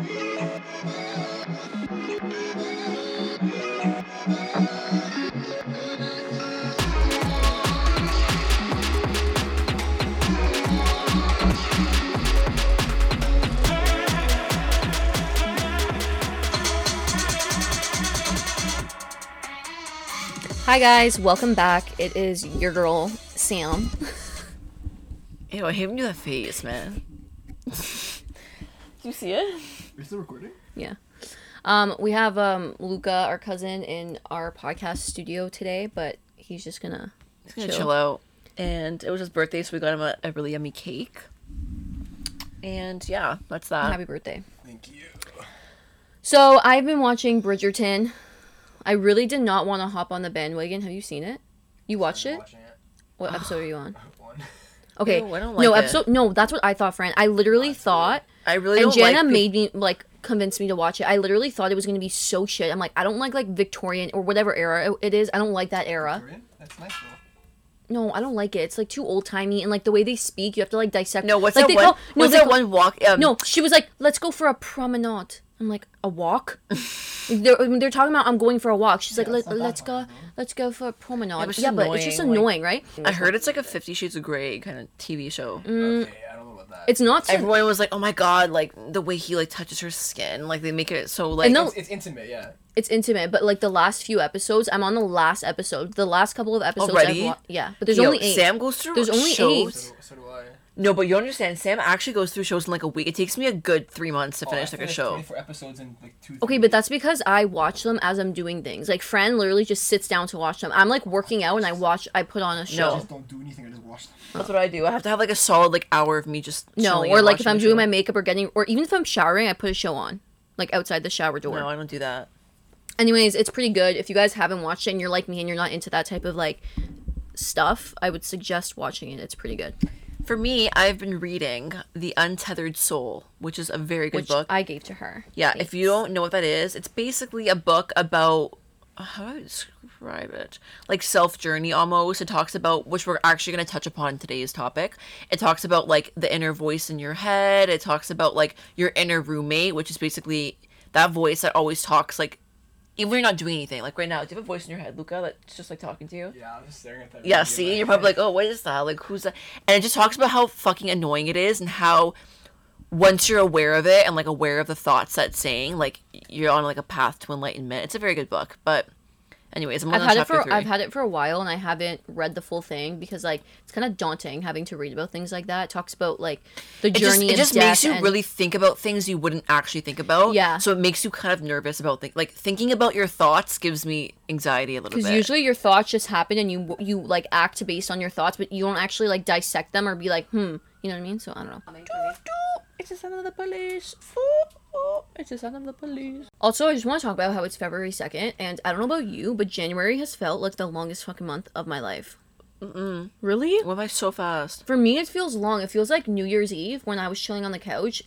Hi guys, welcome back. It is your girl Sam. Ew, I hate when you do that face, man. Do you see it? Are you still recording? Yeah. Um, we have um Luca, our cousin, in our podcast studio today, but he's just gonna He's gonna chill. out. And it was his birthday, so we got him a, a really yummy cake. And yeah, that's that. happy birthday. Thank you. So I've been watching Bridgerton. I really did not want to hop on the bandwagon. Have you seen it? You watched it? It. What episode are you on? One. Okay. Ew, I don't no like it. episode. No, that's what I thought, friend. I literally thought, I really and don't Jana like peop- made me like convince me to watch it. I literally thought it was gonna be so shit. I'm like, I don't like like Victorian or whatever era it- it is. I don't like that era. Korean? That's nice though. No, I don't like it. It's like too old timey and like the way they speak, you have to like dissect. No, what's like, that they one? call- no, what's they that call- one walk? Um, No, she was like, "Let's go for a promenade." I'm like, "A walk?" they're, they're talking about I'm going for a walk. She's like, Yeah, Let, it's not that "Let's go, hard, let's go for a promenade." but it's Yeah, just but it's just annoying, like- right? I heard it's like a Fifty Shades of Grey kind of TV show. Mm. Okay, I don't know about that. It's not. so- Everyone was like, "Oh my god!" Like the way he like touches her skin, like they make it so like. no- it's, it's intimate, yeah. it's intimate, but like the last few episodes, I'm on the last episode. The last couple of episodes, Already? I've wa- yeah, but there's Yo, only eight. Sam goes through. There's only shows. eight. So, so do I. No, but you understand. Sam actually goes through shows in like a week. It takes me a good three months to Oh, finish I like a show. 24 episodes in like two. Okay, three but that's because I watch them as I'm doing things. Like, Fran literally just sits down to watch them. I'm like working out and I watch. I put on a show. just don't do anything. I just watch them. That's what I do. I have to have like a solid like hour of me just. No, or like if I'm doing show. my makeup or getting, or even if I'm showering, I put a show on, like outside the shower door. No, I don't do that. Anyways, it's pretty good. If you guys haven't watched it and you're like me and you're not into that type of like stuff, I would suggest watching it. It's pretty good. For me, I've been reading The Untethered Soul, which is a very good Which book. I gave to her. yeah, if you don't know what that is, it's basically a book about how do I describe it? Like self journey almost. It talks about which we're actually going to touch upon today's topic. It talks about like the inner voice in your head. It talks about like your inner roommate, which is basically that voice that always talks like even when you're not doing anything. Like right now, do you have a voice in your head, Luca, that's just like talking to you? Yeah, I'm just staring at that. Yeah, see, you're probably like, oh, what is that? Like, who's that? And it just talks about how fucking annoying it is and how once you're aware of it and like aware of the thoughts that's saying, like you're on like a path to enlightenment. It's a very good book. But anyways, I'm I've had it for three. I've had it for a while and I haven't read the full thing because like it's kind of daunting having to read about things like that. It talks about like the it just, journey it just death makes you and- really think about things you wouldn't actually think about. Yeah. So it makes you kind of nervous about things. Like thinking about your thoughts gives me anxiety a little bit. because usually your thoughts just happen and you you like act based on your thoughts, but you don't actually like dissect them or be like, hmm, you know what I mean? So I don't know. it's the sound of the police. Oh, it's the sound of the police. Also, I just want to talk about how it's February 2nd, and I don't know about you, but January has felt like the longest fucking month of my life. Mm-mm. Really? Am I so fast? For me, it feels long. It feels like New Year's Eve when I was chilling on the couch,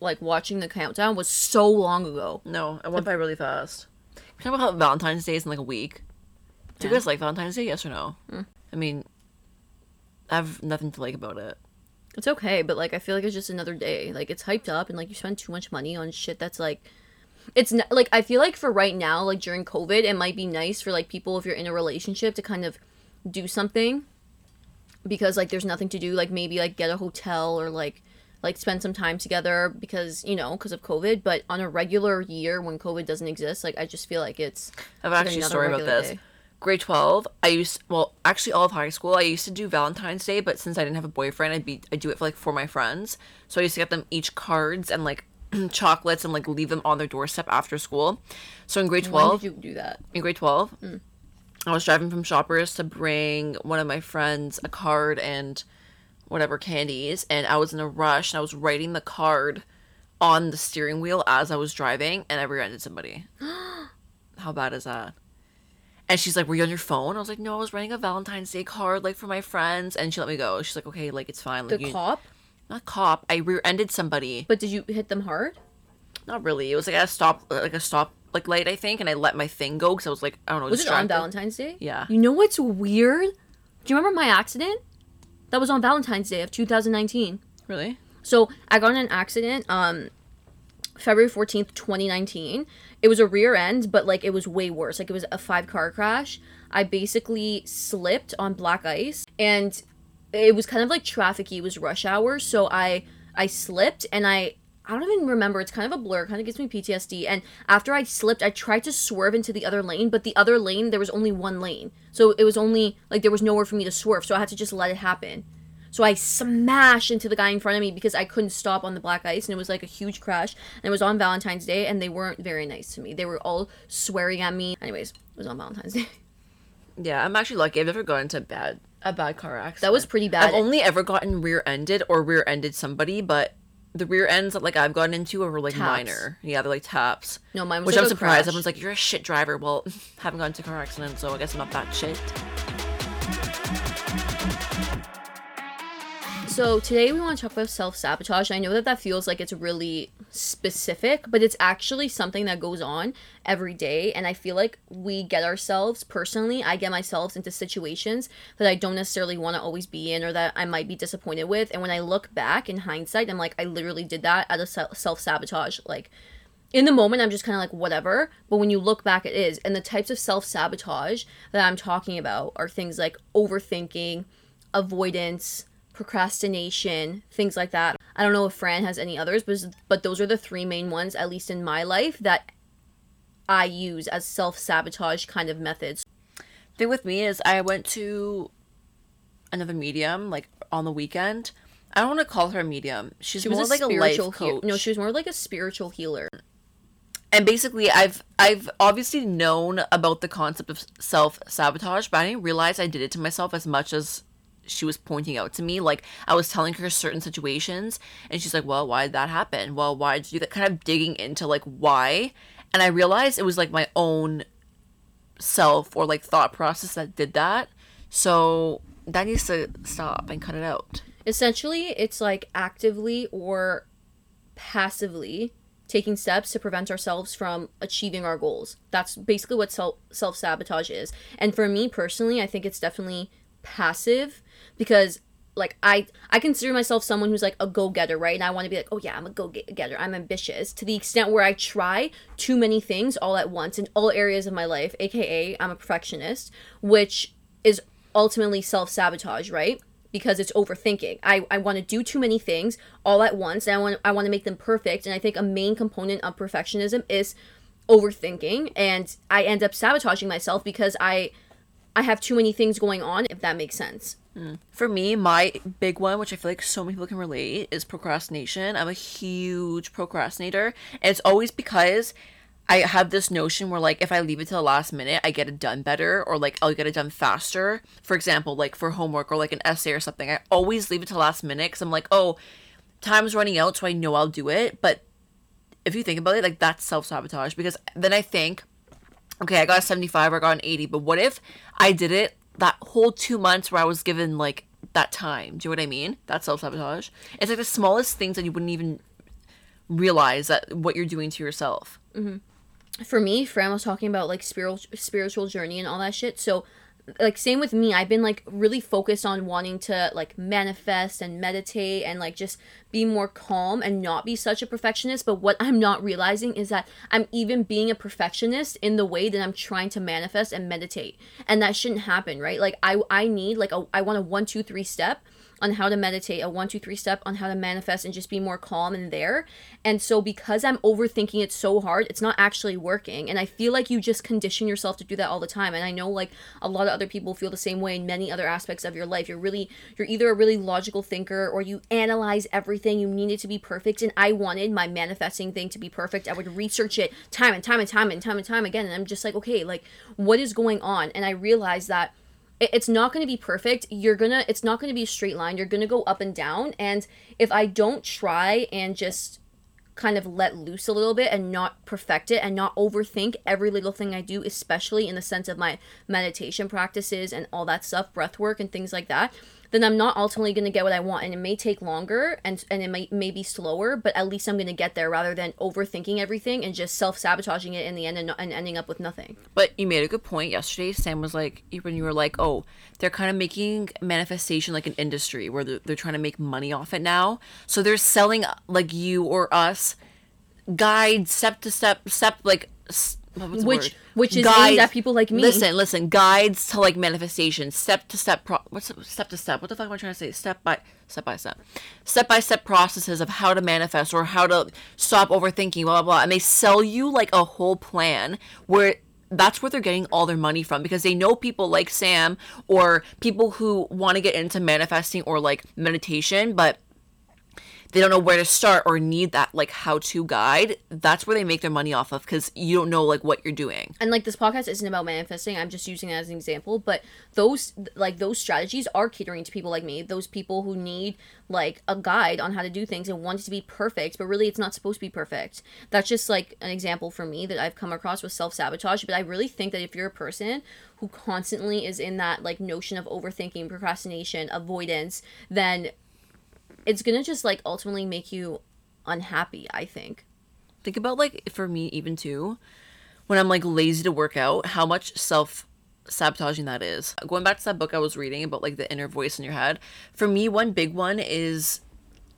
like watching the countdown was so long ago. No, it went by really fast. Can I talk about how Valentine's Day is in like a week? Do you guys like Valentine's Day? Yes or no? Mm. I mean, I have nothing to like about it. It's okay, but like I feel like it's just another day. Like it's hyped up and like you spend too much money on shit that's like it's n- like I feel like for right now, like during COVID, it might be nice for like people if you're in a relationship to kind of do something because like there's nothing to do, like maybe like get a hotel or like like spend some time together because you know because of COVID. But on a regular year when COVID doesn't exist, like I just feel like it's I have actually a story about this. day. Grade twelve, I used well, actually all of high school, I used to do Valentine's Day, but since I didn't have a boyfriend, I'd be I do it for like for my friends. So I used to get them each cards and like chocolates and like leave them on their doorstep after school. So in grade When twelve, did you do that? in grade 12 mm. i was driving from shoppers to bring one of my friends a card and whatever candies and i was in a rush and i was writing the card on the steering wheel as i was driving and i rear-ended somebody how bad is that and she's like were you on your phone i was like no i was writing a valentine's day card like for my friends and she let me go she's like okay like it's fine The like you cop? not cop i rear-ended somebody But did you hit them hard? not really it was like a stop like a stop like light i think and i let my thing go because i was like i don't know Was it on. Valentine's Day? Yeah. You know what's weird? Do you remember my accident? That was on Valentine's Day of 2019. really So I got in an accident um February 14th, 2019. It was a rear end, but like it was way worse. Like it was a five car crash. I basically slipped on black ice and it was kind of like trafficy. It was rush hour, so I I slipped and I I don't even remember. It's kind of a blur. Kind of gives me PTSD. And after I slipped, I tried to swerve into the other lane, but the other lane there was only one lane, so it was only like there was nowhere for me to swerve. So I had to just let it happen. So I smashed into the guy in front of me because I couldn't stop on the black ice, and it was like a huge crash. And it was on Valentine's Day, and they weren't very nice to me. They were all swearing at me. Anyways, it was on Valentine's Day. Yeah, I'm actually lucky. I've never gotten into a bad a bad car accident. That was pretty bad. I've only ever gotten rear-ended or rear-ended somebody, but the rear ends that like I've gotten into were like Taps. minor. Yeah, they're like taps. No, mine was Which like I'm surprised. crash. Everyone's like, "You're a shit driver." Well, haven't gotten into a car accident, so I guess I'm not that shit. So today we want to talk about self sabotage. I know that that feels like it's really specific, but it's actually something that goes on every day. And I feel like we get ourselves personally. I get myself into situations that I don't necessarily want to always be in, or that I might be disappointed with. And when I look back in hindsight, I'm like, I literally did that out of self sabotage. Like in the moment i'm just kind of like whatever but when you look back it is and the types of self-sabotage that i'm talking about are things like overthinking avoidance procrastination things like that i don't know if fran has any others but, but those are the three main ones at least in my life that i use as self-sabotage kind of methods thing with me is I went to another medium like on the weekend. I don't want to call her a medium. She's she was more a like a life spiritual heal- coach. no she was more like a spiritual healer and basically I've I've obviously known about the concept of self sabotage, but I didn't realize I did it to myself as much as she was pointing out to me. Like I was telling her certain situations, and she's like, "Well, why did that happen? Well, why did you do that?" Kind of digging into like why, and I realized it was like my own self or like thought process that did that. So that needs to stop and cut it out. essentially it's like actively or passively taking steps to prevent ourselves from achieving our goals that's basically what self self sabotage is and for me personally i think it's definitely passive because like i i consider myself someone who's like a go-getter right? And i want to be like oh yeah i'm a go-getter i'm ambitious. To the extent where i try too many things all at once in all areas of my life aka i'm a perfectionist which is ultimately self-sabotage right? Because it's overthinking. I, I want to do too many things all at once and I want I want to make them perfect and I think a main component of perfectionism is overthinking and I end up sabotaging myself because I I have too many things going on if that makes sense. Mm. For me, my big one, which I feel like so many people can relate, is procrastination. I'm a huge procrastinator. And it's always because I have this notion where, like, if I leave it to the last minute, I get it done better or, like, I'll get it done faster. For example, like for homework or like an essay or something, I always leave it to last minute because I'm like, oh, time's running out, so I know I'll do it. But if you think about it, like, that's self sabotage because then I think, okay, I got a 75 or I got an 80, but what if I did it that whole two months where I was given like that time? Do you know what I mean? That's self sabotage. It's like the smallest things that you wouldn't even realize that what you're doing to yourself. Mm-hmm. for me, Fran was talking about like spiritual spiritual journey and all that shit. So like same with me, I've been like really focused on wanting to like manifest and meditate and like just be more calm and not be such a perfectionist. But what I'm not realizing is that I'm even being a perfectionist in the way that I'm trying to manifest and meditate. And that shouldn't happen, right? Like I I need like a I want a one, two, three step on how to meditate, a one, two, three step on how to manifest and just be more calm and there. And so because I'm overthinking it so hard, it's not actually working. And I feel like you just condition yourself to do that all the time. And I know like a lot of other people feel the same way in many other aspects of your life. You're really you're either a really logical thinker or you analyze everything. You need it to be perfect. And I wanted my manifesting thing to be perfect. I would research it time and time and time and time and time again. And I'm just like, okay, like what is going on? And I realized that it's not going to be perfect. You're gonna it's not going to be a straight line. You're going to go up and down. And if i don't try and just kind of let loose a little bit and not perfect it and not overthink every little thing i do especially in the sense of my meditation practices and all that stuff breath work and things like that then i'm not ultimately going to get what i want and it may take longer and and it may, may be slower but at least i'm going to get there rather than overthinking everything and just self-sabotaging it in the end and, and ending up with nothing But you made a good point yesterday. Sam was like, when you were like, oh, they're kind of making manifestation like an industry where they're, they're trying to make money off it now. So they're selling like you or us guide step to step step like s- what's the which which is Guides- aimed at people like me. Listen, listen, guides to like manifestation, step to step. Pro- what's step to step? What the fuck am I trying to say? Step by step by step, step by step processes of how to manifest or how to stop overthinking, blah blah blah. And they sell you like a whole plan where that's where they're getting all their money from because they know people like Sam or people who want to get into manifesting or like meditation, but they don't know where to start or need that like how to guide. That's where they make their money off of because you don't know like what you're doing. and like this podcast isn't about manifesting i'm just using it as an example but those like those strategies are catering to people like me those people who need like a guide on how to do things and want it to be perfect but really it's not supposed to be perfect that's just like an example for me that i've come across with self-sabotage but i really think that if you're a person who constantly is in that like notion of overthinking procrastination avoidance then it's gonna just like ultimately make you unhappy i think. Think about like for me even too when i'm like lazy to work out how much self sabotaging that is. Going back to that book i was reading about like the inner voice in your head for me one big one is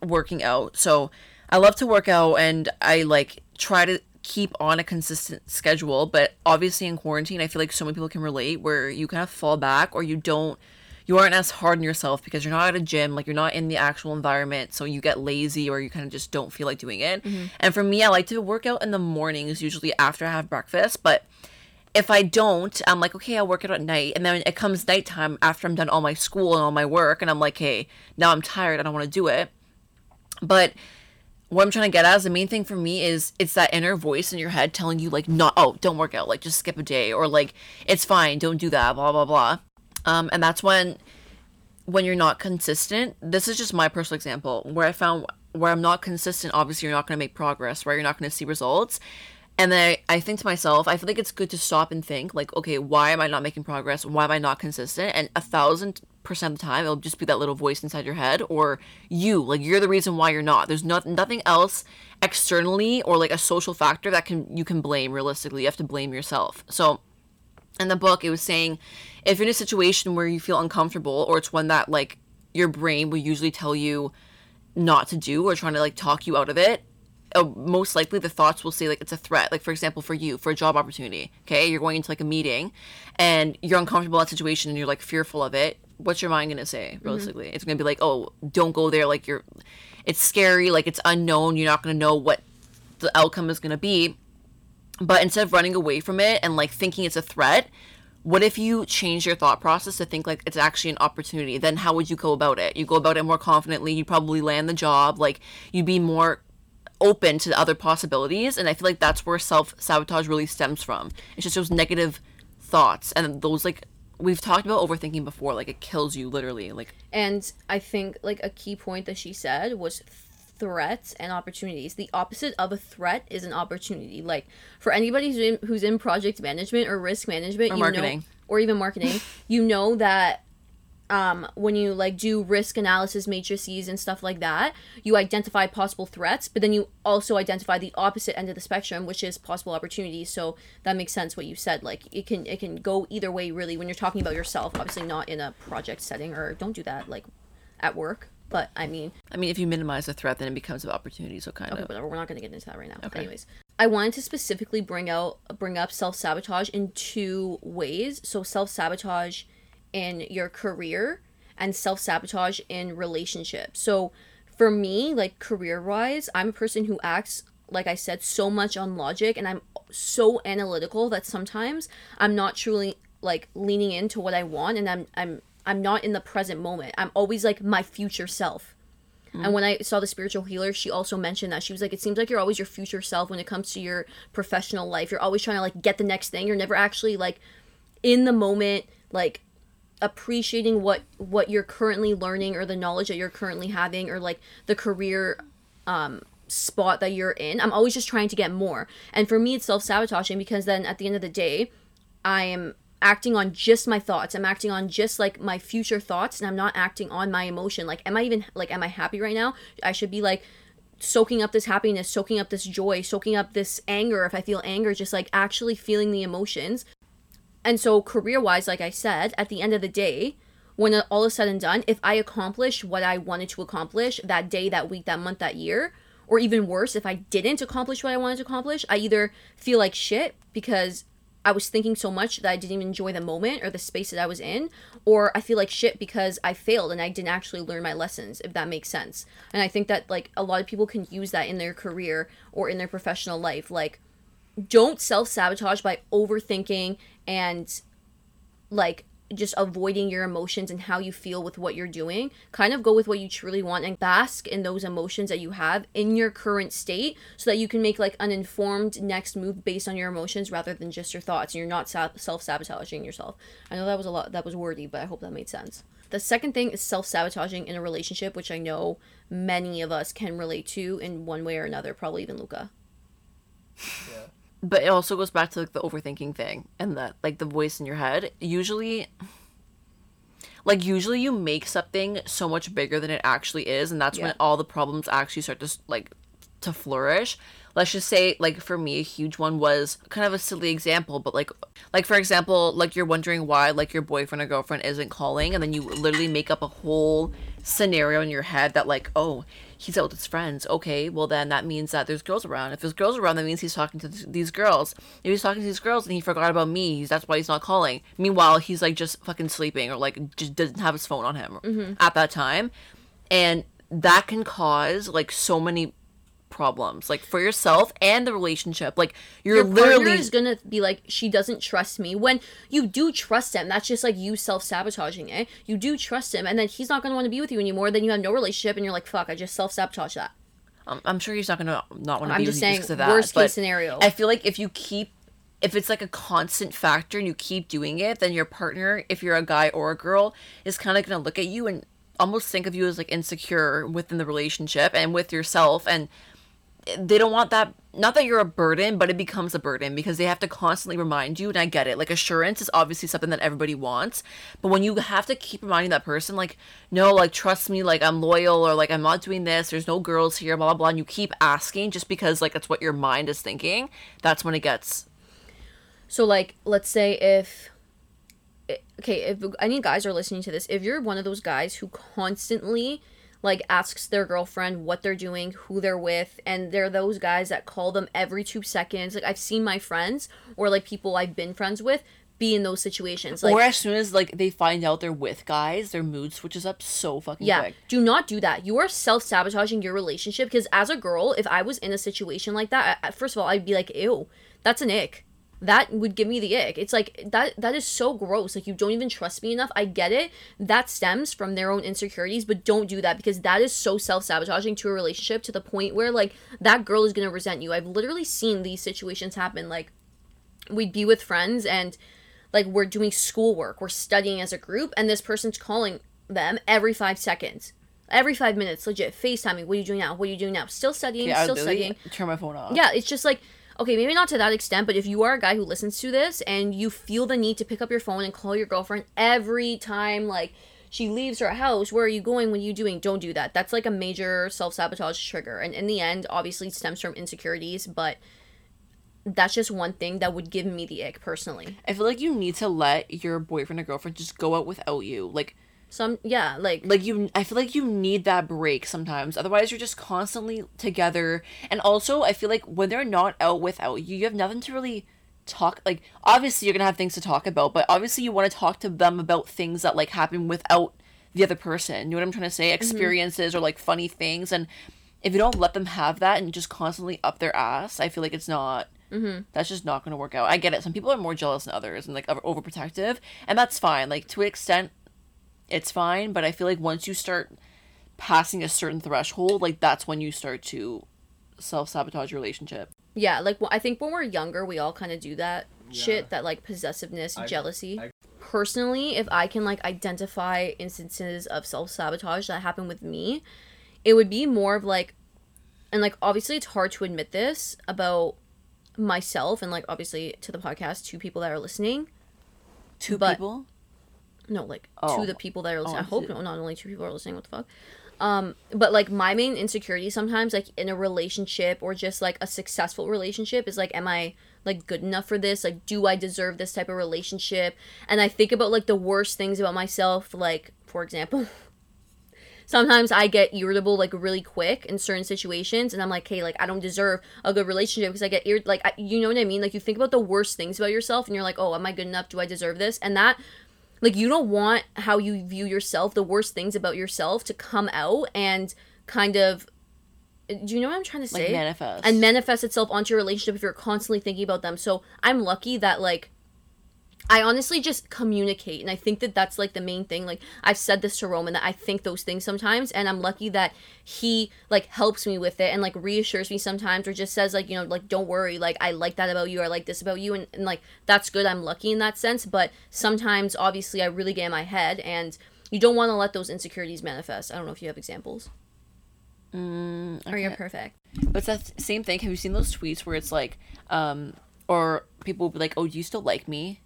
working out. So i love to work out and i like try to keep on a consistent schedule but obviously in quarantine i feel like so many people can relate where you kind of fall back or you don't you aren't as hard on yourself because you're not at a gym, like you're not in the actual environment, so you get lazy or you kind of just don't feel like doing it. Mm-hmm. And for me, I like to work out in the mornings, usually after I have breakfast, but if I don't, I'm like, okay, I'll work out at night. And then it comes nighttime after I'm done all my school and all my work, and I'm like, hey, now I'm tired, I don't want to do it. But what I'm trying to get at is the main thing for me is it's that inner voice in your head telling you like not oh don't work out like just skip a day or like it's fine don't do that blah blah blah um, and that's when when you're not consistent this is just my personal example where i found where i'm not consistent obviously you're not going to make progress right? You're not going to see results. And then I, I think to myself i feel like it's good to stop and think like okay why am i not making progress? Why am i not consistent? And a thousand percent of the time it'll just be that little voice inside your head or you like you're the reason why you're not. There's not, nothing else externally or like a social factor that can you can blame realistically. You have to blame yourself. So in the book it was saying if you're in a situation where you feel uncomfortable or it's one that like your brain will usually tell you not to do or trying to like talk you out of it uh, most likely the thoughts will say like it's a threat. Like for example for you for a job opportunity okay? You're going into like a meeting and you're uncomfortable in that situation and you're like fearful of it what's your mind gonna say realistically? It's gonna be like oh don't go there like you're it's scary like it's unknown you're not gonna know what the outcome is gonna be but instead of running away from it and like thinking it's a threat, what if you change your thought process to think like it's actually an opportunity? Then how would you go about it? You go about it more confidently, you probably land the job, like you'd be more open to other possibilities. And I feel like that's where self sabotage really stems from. It's just those negative thoughts and those like we've talked about overthinking before, like it kills you literally. Like And I think like a key point that she said was threats and opportunities. The opposite of a threat is an opportunity. Like for anybody who's in, who's in project management or risk management, Or you marketing. know, or even marketing, you know that um, when you like do risk analysis matrices and stuff like that, you identify possible threats, but then you also identify the opposite end of the spectrum, which is possible opportunities. So that makes sense what you said. Like it can it can go either way really when you're talking about yourself. Obviously not in a project setting or don't do that like at work. But I mean, I mean if you minimize the threat then it becomes an opportunity, so kind okay, of whatever. We're not going to get into that right now. Okay. Anyways, I wanted to specifically bring out bring up self sabotage in two ways. So self sabotage in your career and self sabotage in relationships. So for me, like career wise, I'm a person who acts like I said so much on logic and I'm so analytical that sometimes I'm not truly like leaning into what I want and I'm I'm I'm not in the present moment. I'm always like my future self. And when I saw the spiritual healer, she also mentioned that she was like, it seems like you're always your future self when it comes to your professional life. You're always trying to like get the next thing. You're never actually like in the moment, like appreciating what what you're currently learning or the knowledge that you're currently having or like the career um spot that you're in. I'm always just trying to get more. And for me, it's self sabotaging because then at the end of the day, I am acting on just my thoughts. I'm acting on just like my future thoughts and I'm not acting on my emotion. Like am I even like am I happy right now? I should be like soaking up this happiness, soaking up this joy, soaking up this anger if I feel anger, just like actually feeling the emotions. And so career-wise like I said, at the end of the day, when all is said and done, if I accomplish what I wanted to accomplish that day, that week, that month, that year, or even worse, if I didn't accomplish what I wanted to accomplish, I either feel like shit because I was thinking so much that I didn't even enjoy the moment or the space that I was in, or I feel like shit because I failed and I didn't actually learn my lessons, if that makes sense. And I think that like a lot of people can use that in their career or in their professional life. Like, don't self sabotage by overthinking and like just avoiding your emotions and how you feel with what you're doing. Kind of go with what you truly want and bask in those emotions that you have in your current state so that you can make like an informed next move based on your emotions rather than just your thoughts and you're not sa- self-sabotaging yourself. I know that was a lot that was wordy, but I hope that made sense. The second thing is self-sabotaging in a relationship, which I know many of us can relate to in one way or another, probably even Luca. Yeah. But it also goes back to like the overthinking thing and the like the voice in your head usually like usually you make something so much bigger than it actually is and that's Yeah. when all the problems actually start to like to flourish let's just say like for me a huge one was kind of a silly example but like like for example like you're wondering why like your boyfriend or girlfriend isn't calling and then you literally make up a whole scenario in your head that like oh he's out with his friends. Okay well then that means that there's girls around. If there's girls around that means he's talking to th- these girls. If he's talking to these girls and he forgot about me. He's, that's why he's not calling. Meanwhile he's like just fucking sleeping or like just doesn't have his phone on him mm-hmm. at that time. And that can cause like so many problems like for yourself and the relationship like you're your literally is gonna be like she doesn't trust me when you do trust him that's just like you self-sabotaging it you do trust him and then he's not gonna want to be with you anymore then you have no relationship and you're like fuck i just self-sabotage that I'm, I'm sure he's not gonna not want to be just with saying, you just 'cause of that. worst case scenario. I feel like if you keep, if it's like a constant factor and you keep doing it, then your partner, if you're a guy or a girl, is kind of gonna look at you and almost think of you as like insecure within the relationship and with yourself, and they don't want that. Not that you're a burden, but it becomes a burden because they have to constantly remind you. And I get it. Like assurance is obviously something that everybody wants, but when you have to keep reminding that person, like, no, like trust me, like I'm loyal, or like I'm not doing this. There's no girls here, blah blah blah. And you keep asking just because like that's what your mind is thinking. That's when it gets. so like let's say if eh, okay if any guys are listening to this if you're one of those guys who constantly like asks their girlfriend what they're doing who they're with and they're those guys that call them every two seconds like i've seen my friends or like people i've been friends with be in those situations like or as soon as like they find out they're with guys, their mood switches up so fucking Yeah, quick. do not do that. You are self sabotaging your relationship because as a girl, if I was in a situation like that, I, first of all, I'd be like, ew, that's an ick. That would give me the ick. It's like that. That is so gross. Like you don't even trust me enough. I get it. That stems from their own insecurities, but don't do that because that is so self sabotaging to a relationship to the point where like that girl is gonna resent you. I've literally seen these situations happen. Like we'd be with friends and like we're doing schoolwork, we're studying as a group, and this person's calling them every five seconds, every five minutes, legit FaceTiming. What are you doing now? What are you doing now? Still studying, Yeah, still studying. turn my phone off. Yeah, it's just like okay, maybe not to that extent, but if you are a guy who listens to this and you feel the need to pick up your phone and call your girlfriend every time, like she leaves her house, where are you going? What are you doing? Don't do that. That's like a major self sabotage trigger, and in the end, obviously, it stems from insecurities, but. That's just one thing that would give me the ick personally. I feel like you need to let your boyfriend or girlfriend just go out without you. Like Some yeah, like like you I feel like you need that break sometimes. Otherwise you're just constantly together. And also I feel like when they're not out without you, you have nothing to really talk like obviously you're going to have things to talk about, but obviously you want to talk to them about things that like happen without the other person. You know what I'm trying to say? Mm-hmm. Experiences or like funny things and if you don't let them have that and just constantly up their ass, I feel like it's not mm-hmm. that's just not going to work out. I get it. Some people are more jealous than others and like over- overprotective, and that's fine. Like to an extent, it's fine. But I feel like once you start passing a certain threshold, like that's when you start to self sabotage your relationship. yeah, like wh- I think when we're younger, we all kind of do that Yeah. shit, that like possessiveness, I- jealousy. I- Personally, if I can like identify instances of self sabotage that happen with me, it would be more of like, and like obviously it's hard to admit this about myself and like obviously to the podcast, two people that are listening. Two But- people. No, like Oh. to the people that are listening. Oh, I hope no, not only two people are listening. What the fuck? Um, but like my main insecurity sometimes, like in a relationship or just like a successful relationship, is like, am I like good enough for this? Like, do I deserve this type of relationship? And I think about like the worst things about myself. Like, for example, sometimes I get irritable like really quick in certain situations, and I'm like, hey, like I don't deserve a good relationship because I get ir- like I, you know what I mean? Like you think about the worst things about yourself, and you're like, oh, am I good enough? Do I deserve this? And that like you don't want how you view yourself, the worst things about yourself, to come out and kind of. Do you know what I'm trying to say? Like manifest. and manifest itself onto your relationship if you're constantly thinking about them. So I'm lucky that like I honestly just communicate, and I think that that's like the main thing. Like I've said this to Roman that I think those things sometimes, and I'm lucky that he like helps me with it and like reassures me sometimes, or just says like you know like don't worry, like I like that about you, I like this about you, and, and like that's good. I'm lucky in that sense, but sometimes obviously I really get in my head, and you don't want to let those insecurities manifest. I don't know if you have examples. Mm, I Or you're perfect. But it's that same thing. Have you seen those tweets where it's like, um, or people will be like, "Oh, do you still like me?"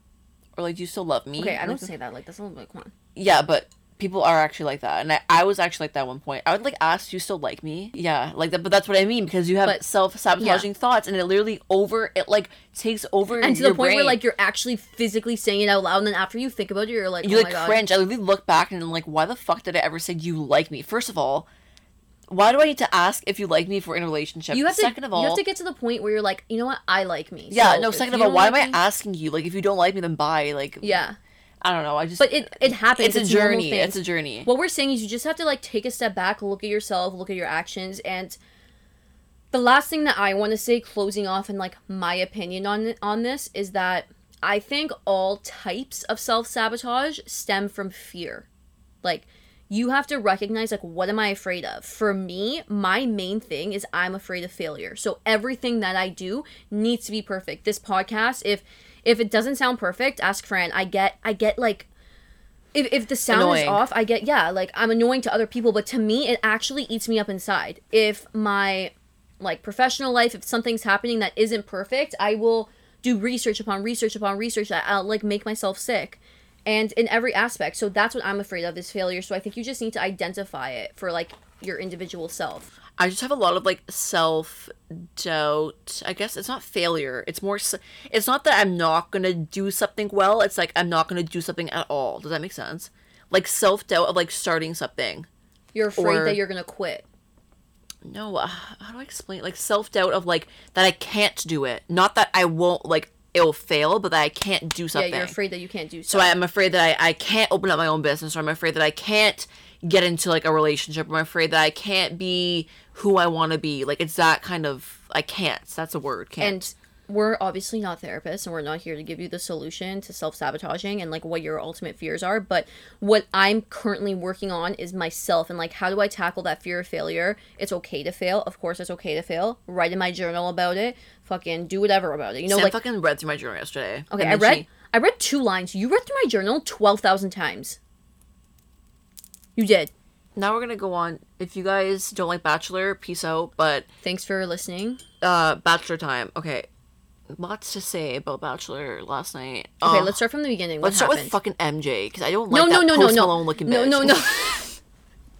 Or like, "Do you still love me?" Okay, I don't say that. Like that's a little bit come on. Yeah, but people are actually like that, and I, I was actually like that at one point. I would like ask, "Do you still like me?" Yeah, like that. But that's what I mean because you have But- self sabotaging thoughts, and it literally over it like takes over And to your the point where brain. like you're actually physically saying it out loud, and then after you think about it, you're like, you oh like my god. cringe. I literally look back and I'm like, why the fuck did I ever say you like me? First of all, why do I need to ask if you like me if we're in a relationship? You have to. second of all, you have to get to the point where you're like, you know what, I like me. yeah, So no. Second of all, why like am I me- asking you? Like, if you don't like me, then bye. Like, Yeah, I don't know. I just but it it happens. it's a journey. It's a journey. what we're saying is you just have to like take a step back, look at yourself, look at your actions, and the last thing that I want to say, closing off, and like my opinion on on this is that I think all types of self sabotage stem from fear. Like you have to recognize like what am I afraid of? For me, my main thing is I'm afraid of failure. So everything that I do needs to be perfect. This podcast, if if it doesn't sound perfect, ask Fran. I get I get like if, if the sound is off, I get yeah, like I'm annoying to other people, but to me it actually eats me up inside. If my like professional life, if something's happening that isn't perfect, I will do research upon research upon research that I'll like make myself sick. And in every aspect. So that's what I'm afraid of is failure. So I think you just need to identify it for like your individual self. I just have a lot of like self doubt. I guess it's not failure. It's more. It's not that I'm not gonna do something well. It's like I'm not gonna do something at all. Does that make sense? Like self doubt of like starting something. You're afraid Or- that you're gonna quit. No, uh, how do I explain? Like self doubt of like that I can't do it. Not that I won't like it'll fail, but that I can't do something. Yeah, you're afraid that you can't do So so. I'm afraid that I, I can't open up my own business, or I'm afraid that I can't get into like a relationship, or I'm afraid that I can't be who I want to be. Like it's that kind of I can't. That's a word. Can't. and we're obviously not therapists and we're not here to give you the solution to self-sabotaging and like what your ultimate fears are but what i'm currently working on is myself and like how do i tackle that fear of failure it's okay to fail of course it's okay to fail write in my journal about it fucking do whatever about it you know Sam like fucking read through my journal yesterday. okay i read she- i read two lines you read through my journal 12000 times you did now we're gonna go on. If you guys don't like Bachelor, peace out. But thanks for listening uh, Bachelor time. Okay, lots to say about Bachelor last night. okay Uh, let's start from the beginning what let's start with fucking MJ because I don't no like no that no no Post no Malone looking no bitch. no no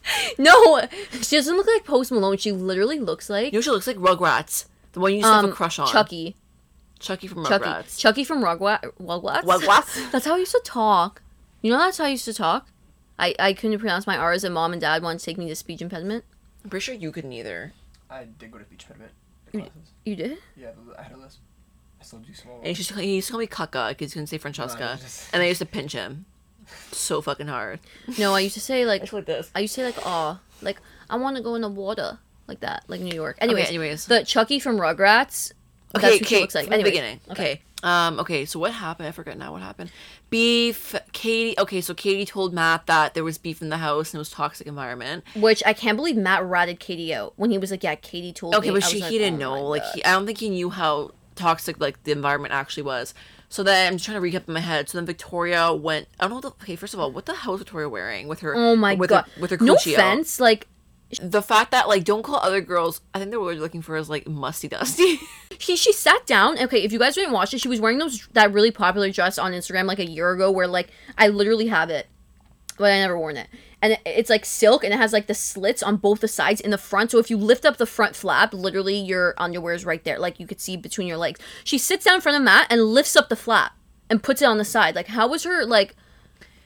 no she doesn't look like post malone she literally looks like you know she looks like Rugrats, the one you used to have um, a crush on. chucky Chucky from chucky Rugrats. chucky from Rugwa- Rugrats Rugrats? that's how I used to talk you know that's how I used to talk I, I couldn't pronounce my R's and mom and dad wanted to take me to speech impediment I'm pretty sure you couldn't either. I did go to speech impediment You- you did Yeah, I had a list. I still do small. And he used to, he used to call me Kaka because he couldn't say No, Francesca, it's just- and I used to pinch him so fucking hard. no I used to say like like this. I used to say like oh like I want to go in the water like that like New York anyways anyways. the Chucky from Rugrats Okay, that's what okay, she looks like from the Anyways, beginning. Okay. Um. Okay. So what happened? I forget now. What happened? Beef. Katie. Okay. So Katie told Matt that there was beef in the house and it was toxic environment. Which I can't believe Matt ratted Katie out when he was like, "Yeah, Katie told me." Okay, but I she was like, he didn't "Oh know. my Like God." he, I don't think he knew how toxic like the environment actually was. So then I'm just trying to recap in my head. So then Victoria went. I don't know. The, okay, first of all, what the hell is Victoria wearing with her? oh my with god, Her, with her no offense, like The fact that like don't call other girls. I think they were looking for is like musty dusty. she she sat down. Okay, if you guys didn't watch it, she was wearing those that really popular dress on Instagram like a year ago, where like I literally have it, but I never worn it. And it's like silk, and it has like the slits on both the sides in the front. So if you lift up the front flap, literally your underwear is right there, like you could see between your legs. She sits down in front of Matt and lifts up the flap and puts it on the side. Like how was her like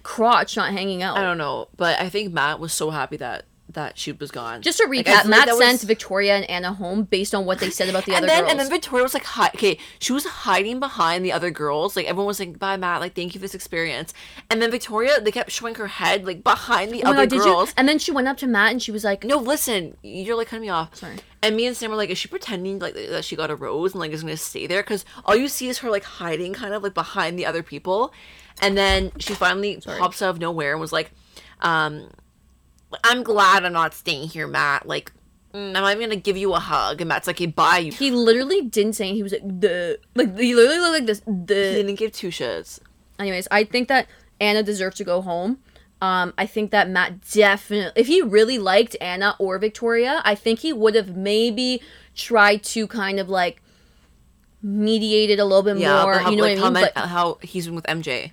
crotch not hanging out? I don't know, but I think Matt was so happy that that she was gone. Just to recap, like Matt sent was- Victoria and Anna home based on what they said about the and other then girls. and then Victoria was like, hi- okay, she was hiding behind the other girls. Like everyone was like, bye Matt, like thank you for this experience. And then Victoria, they kept showing her head like behind the Oh other God, girls. you? And then she went up to Matt and she was like, No, listen, you're like cutting me off. Sorry. And me and Sam were like, is she pretending like that she got a rose and like is gonna stay there? Because all you see is her like hiding, kind of like behind the other people. And then she finally pops out of nowhere and was like, um, "I'm glad I'm not staying here, Matt. Like, mm, I'm even gonna give you a hug." And Matt's like, "Hey, bye." You. He literally didn't say. He was like the like he literally looked like this He didn't give two shits. Anyways, I think that Anna deserves to go home. Um, I think that Matt definitely, if he really liked Anna or Victoria, I think he would have maybe tried to kind of like mediate it a little bit Yeah, more. but how, you know like, what I mean? how, But how he's been with MJ.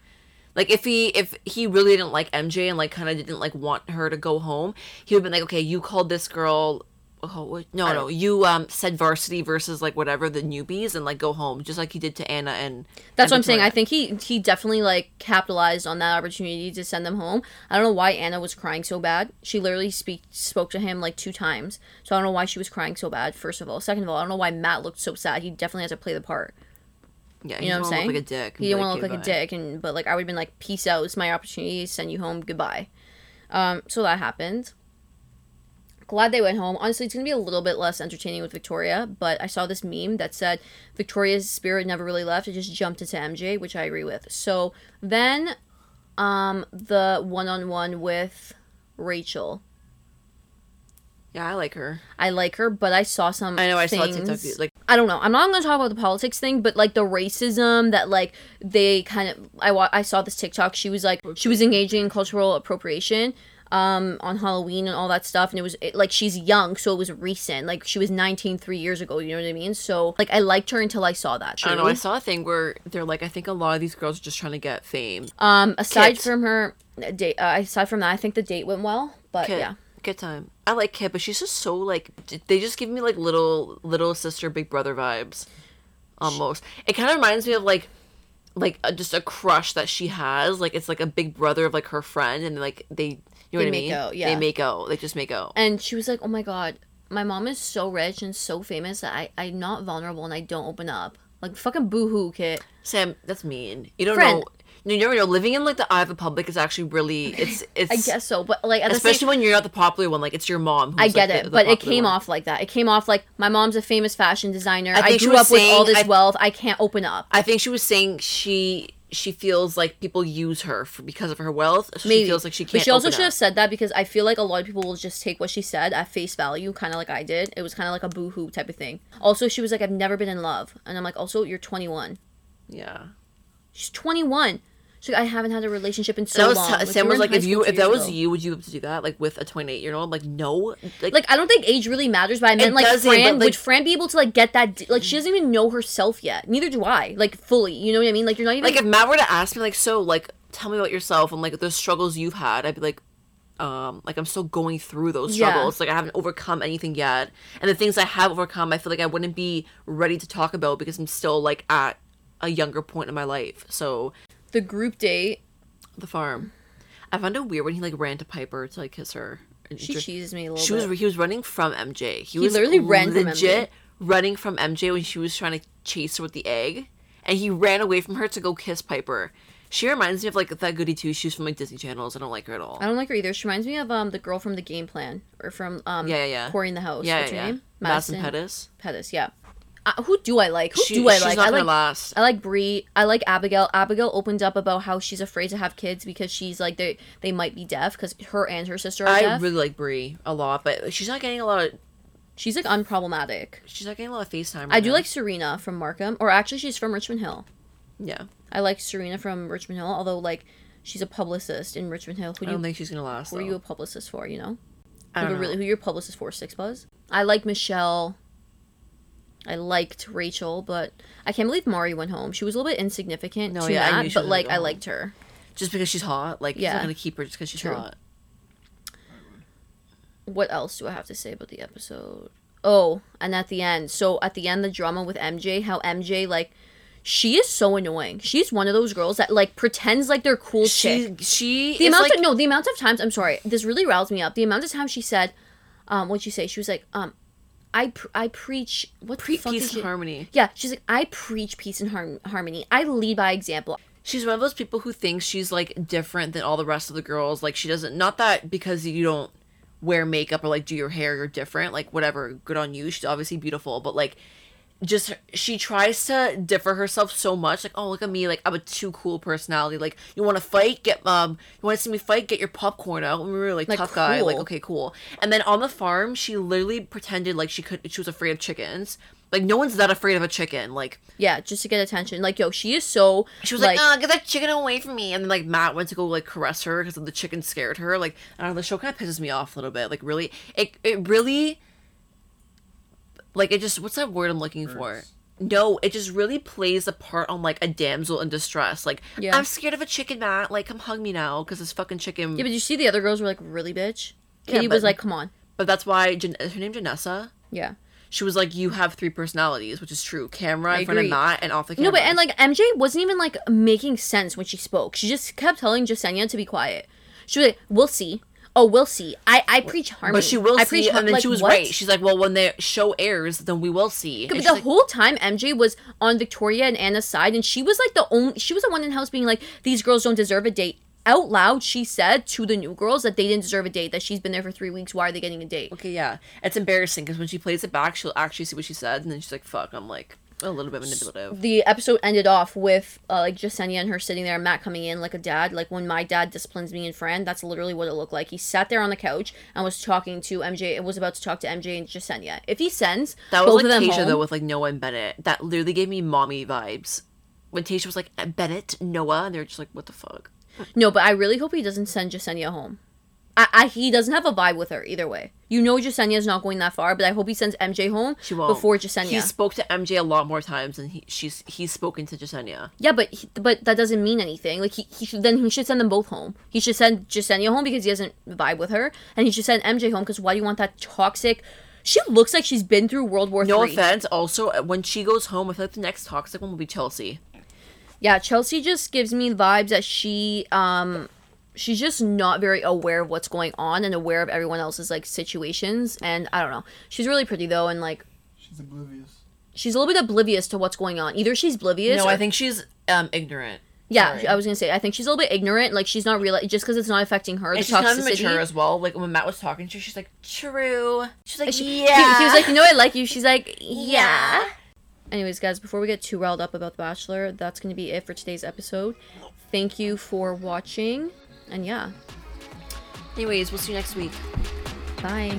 Like if he if he really didn't like MJ and like kind of didn't like want her to go home, he would have been like, okay, you called this girl. Oh, no, no, you um said varsity versus like whatever the newbies and like go home, just like he did to Anna and. That's and what I'm saying. I think he he definitely like capitalized on that opportunity to send them home. I don't know why Anna was crying so bad. She literally speak spoke to him like two times. So I don't know why she was crying so bad. First of all, second of all, I don't know why Matt looked so sad. He definitely has to play the part. Yeah, You know what I'm saying? Look like a dick. He didn't want to look like a dick, and but like I would have been like, peace out. It's my opportunity. to Send you home. Goodbye. Um, so that happened. Glad they went home. Honestly, it's gonna be a little bit less entertaining with Victoria, but I saw this meme that said Victoria's spirit never really left. It just jumped into MJ, which I agree with. So then, um, the one-on-one with Rachael. Yeah, I like her. I like her, but I saw some. I know. I saw things, TikTok. Like I don't know. I'm not going to talk about the politics thing, but like the racism that like they kind of I wa- I saw this TikTok. She was like she was engaging in cultural appropriation um on Halloween and all that stuff and it was it, like she's young so it was recent like she was 19 3 years ago you know what I mean so like I liked her until I saw that I know. I saw a thing where they're like, I think a lot of these girls are just trying to get fame. um aside Kit. from her date uh, aside from that I think the date went well but Kit, yeah good time. I like Kit, but she's just so like they just give me like little little sister, big brother vibes, almost. It kind of reminds me of like like a, just a crush that she has. Like it's like a big brother of like her friend, and like they you know They what I make mean? out, They make out. They just make out. and she was like oh my god my mom is so rich and so famous that I I'm not vulnerable and I don't open up like fucking boohoo kit Sam, that's mean. You don't Friend. know. You never know. Living in like the eye of the public is actually really it's it's I guess so, but like especially same, when you're not the popular one. Like it's your mom. Who's, I get like, it, the- the but it came one. off like that. It came off like my mom's a famous fashion designer. I I, grew up with all this I- wealth. I can't open up. I think she was saying she she feels like people use her for because of her wealth. So Maybe she feels like she can't. But she also should have said that because I feel like a lot of people will just take what she said at face value, kind of like I did. It was kind of like a boohoo type of thing. Also, she was like, "I've never been in love," and I'm like, "Also, you're 21. Yeah. She's 21. She's like, I haven't had a relationship in so was long." t- Sam was like, if you if that years was ago. you, would you have to do that like with a twenty eight year old? Like no, like, Like I don't think age really matters, but I meant like Fran. like- would Fran be able to like get that? d- Like she doesn't even know herself yet. Neither do I. Like fully. You know what I mean? Like you're not even like if Matt were to ask me like so like tell me about yourself and like the struggles you've had, I'd be like. Um, like I'm still going through those Yeah. struggles. Like I haven't overcome anything yet, and the things I have overcome, I feel like I wouldn't be ready to talk about because I'm still like at a younger point in my life. So the group date. the farm, I found it weird when he like ran to Piper to like kiss her. She just- cheeses me a little She bit. was he was running from MJ. He, He was literally ran from legit running from MJ when she was trying to chase her with the egg, and he ran away from her to go kiss Piper. She reminds me of like that goody two shoes from like Disney channels. I don't like her at all. I don't like her either. She reminds me of um the girl from the game plan or from um Yeah, yeah, yeah. Cory in the house. yeah, What's yeah. her name? Madison Pettis. Pettis. Yeah. Uh, who do I like? Who She, do I she's like? not I like. last. I like Bri. I like Abigail. Abigail opened up about how she's afraid to have kids because she's like they they might be deaf because her and her sister are I deaf. really like Bri a lot, but she's not getting a lot of. she's like unproblematic. She's not getting a lot of FaceTime. Right I do now. like Serena from Markham, or actually she's from Richmond Hill. Yeah, I like Serena from Richmond Hill, although like she's a publicist in Richmond Hill. Who I do don't you, think she's gonna last. who are you a publicist for? You know. I Who don't know. really who your publicist for? 6ixBuzz. I like Michelle. I liked Rachael, but I can't believe Mari went home. She was a little bit insignificant No, to yeah, Matt, but like I home. liked her. Just because she's hot, like he's Yeah. not gonna keep her just because she's True. hot. What else do I have to say about the episode? Oh, and at the end, so at the end, the drama with MJ, how MJ like, she is so annoying. She's one of those girls that like pretends like they're cool chick. She she The is amount like, of no, the amount of times I'm sorry, this really riles me up. The amount of times she said, um, what'd you say? She was like, um, I pr- I preach what the pre- peace and harmony. Yeah, she's like, I preach peace and har- harmony. I lead by example. She's one of those people who thinks she's like different than all the rest of the girls. Like she doesn't not that because you don't wear makeup or like do your hair, you're different. Like whatever, good on you. She's obviously beautiful, but like just she tries to differ herself so much like oh look at me like i'm a too cool personality like you want to fight get um you want to see me fight get your popcorn out and we were like, Like, tough guy like okay cool and then on the farm she literally pretended like she could she was afraid of chickens like no one's that afraid of a chicken like Yeah, just to get attention. Like, yo, she is so. she was like, "Oh, get that chicken away from me!" And then like Matt went to go like caress her because the chicken scared her. Like I don't know, the show kind of pisses me off a little bit. Like really, it it really, like it just what's that word I'm looking for? No, it just really plays a part on like a damsel in distress. Like Yeah. I'm scared of a chicken, Matt. Like come hug me now because this fucking chicken. Yeah, but you see the other girls were like, really, bitch. Yeah, Katie was like, come on. But that's why Jan- is her name Janessa. Yeah. She was like, "You have three personalities," which is true. Camera I in front of agree. Matt and off the camera. No, but and like MJ wasn't even like making sense when she spoke. She just kept telling Jessenia to be quiet. She was like, "We'll see. Oh, we'll see. I I preach harmony. But she will I see, preach har-" and then like, she was what? right. She's like, "Well, when the show airs, then we will see." But the like, whole time MJ was on Victoria and Anna's side, and she was like the only. She was the one in the house being like, "These girls don't deserve a date." Out loud, she said to the new girls that they didn't deserve a date. That she's been there for three weeks. Why are they getting a date? Okay, yeah. It's embarrassing because when she plays it back, she'll actually see what she said, and then she's like, fuck, I'm like a little bit manipulative. the episode ended off with uh, like Jessenia and her sitting there, and Matt coming in like a dad. Like when my dad disciplines me and Fran, that's literally what it looked like. He sat there on the couch and was talking to MJ. It was about to talk to MJ and Jessenia. If he sends That was both like Tayshia, home, though, with like Noah and Bennett. That literally gave me mommy vibes. When Tayshia was like, Bennett, Noah, and they're just like, what the fuck? no, but I really hope he doesn't send Jessenia home. I, I he doesn't have a vibe with her either way. You know Jessenia's not going that far, but I hope he sends MJ home She won't. before Jessenia. He spoke to MJ a lot more times than he she's he's spoken to Jessenia. Yeah, but he, but that doesn't mean anything. Like he, he should then he should send them both home. He should send Jessenia home because he doesn't vibe with her, and he should send MJ home because why do you want that toxic? She looks like she's been through World War No Three. offense. Also, uh, when she goes home, I feel like the next toxic one will be Chelsea. Yeah, Chelsea just gives me vibes that she um she's just not very aware of what's going on and aware of everyone else's like situations and I don't know. She's really pretty though and like She's oblivious. she's a little bit oblivious to what's going on. Either she's oblivious No, or I think she's um ignorant. yeah, Sorry. I was gonna say I think she's a little bit ignorant. Like she's not real just because it's not affecting her. And the she's kind of toxicity. immature as well. Like when Matt was talking to her, she's like, "True." She's like, She, he- "Yeah." He, was like, you know, I like you. She's like, yeah. Yeah. Anyways, guys, before we get too riled up about The Bachelor, that's going to be it for today's episode. Thank you for watching. And yeah, Anyways, we'll see you next week. bye.